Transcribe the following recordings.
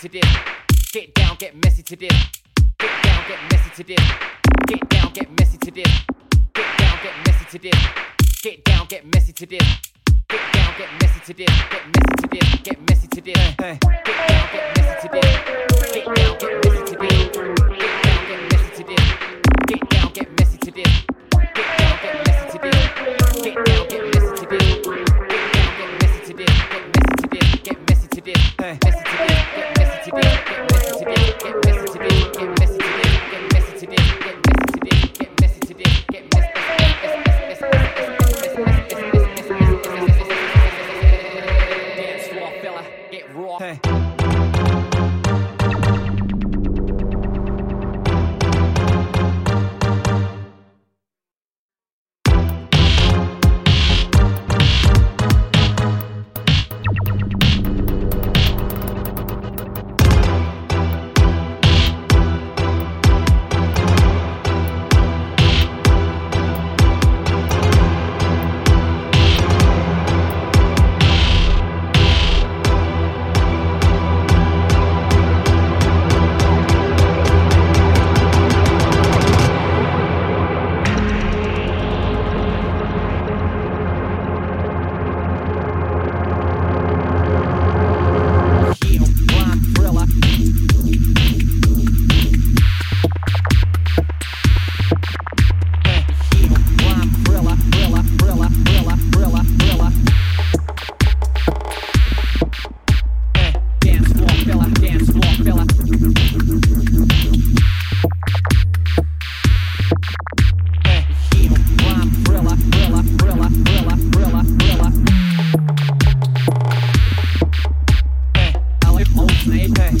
to this. Get down, get messy to this. Get down, get messy to this. Get down, get messy to this. Get down, get messy to this. Get down, get messy to this. Get down, get messy to this. Get messy to this. Get messy to this. Get down, get messy to this. Get down, get messy to this. Get down, get messy to this. Get down, get messy to this. Get down, get messy to this. Apex.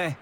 Hey,